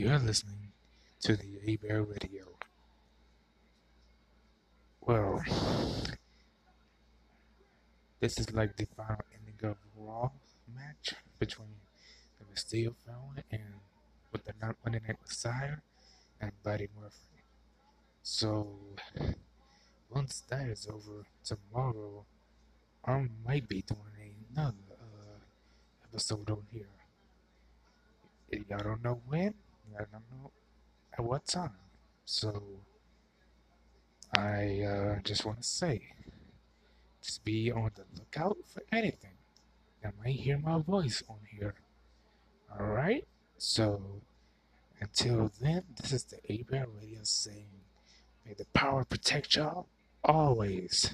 You're listening to the A Bear Radio. Well, this is like the final ending of Raw match between the Mysterio family and with the not Monday Night Messiah and Buddy Murphy. So once that is over tomorrow, I might be doing another uh, episode on here. Y'all don't know when, y'all don't know at what time. So I uh, just want to say, just be on the lookout for anything. You might hear my voice on here. Alright? So, until then, this is the A Bear Radio saying, may the power protect y'all always.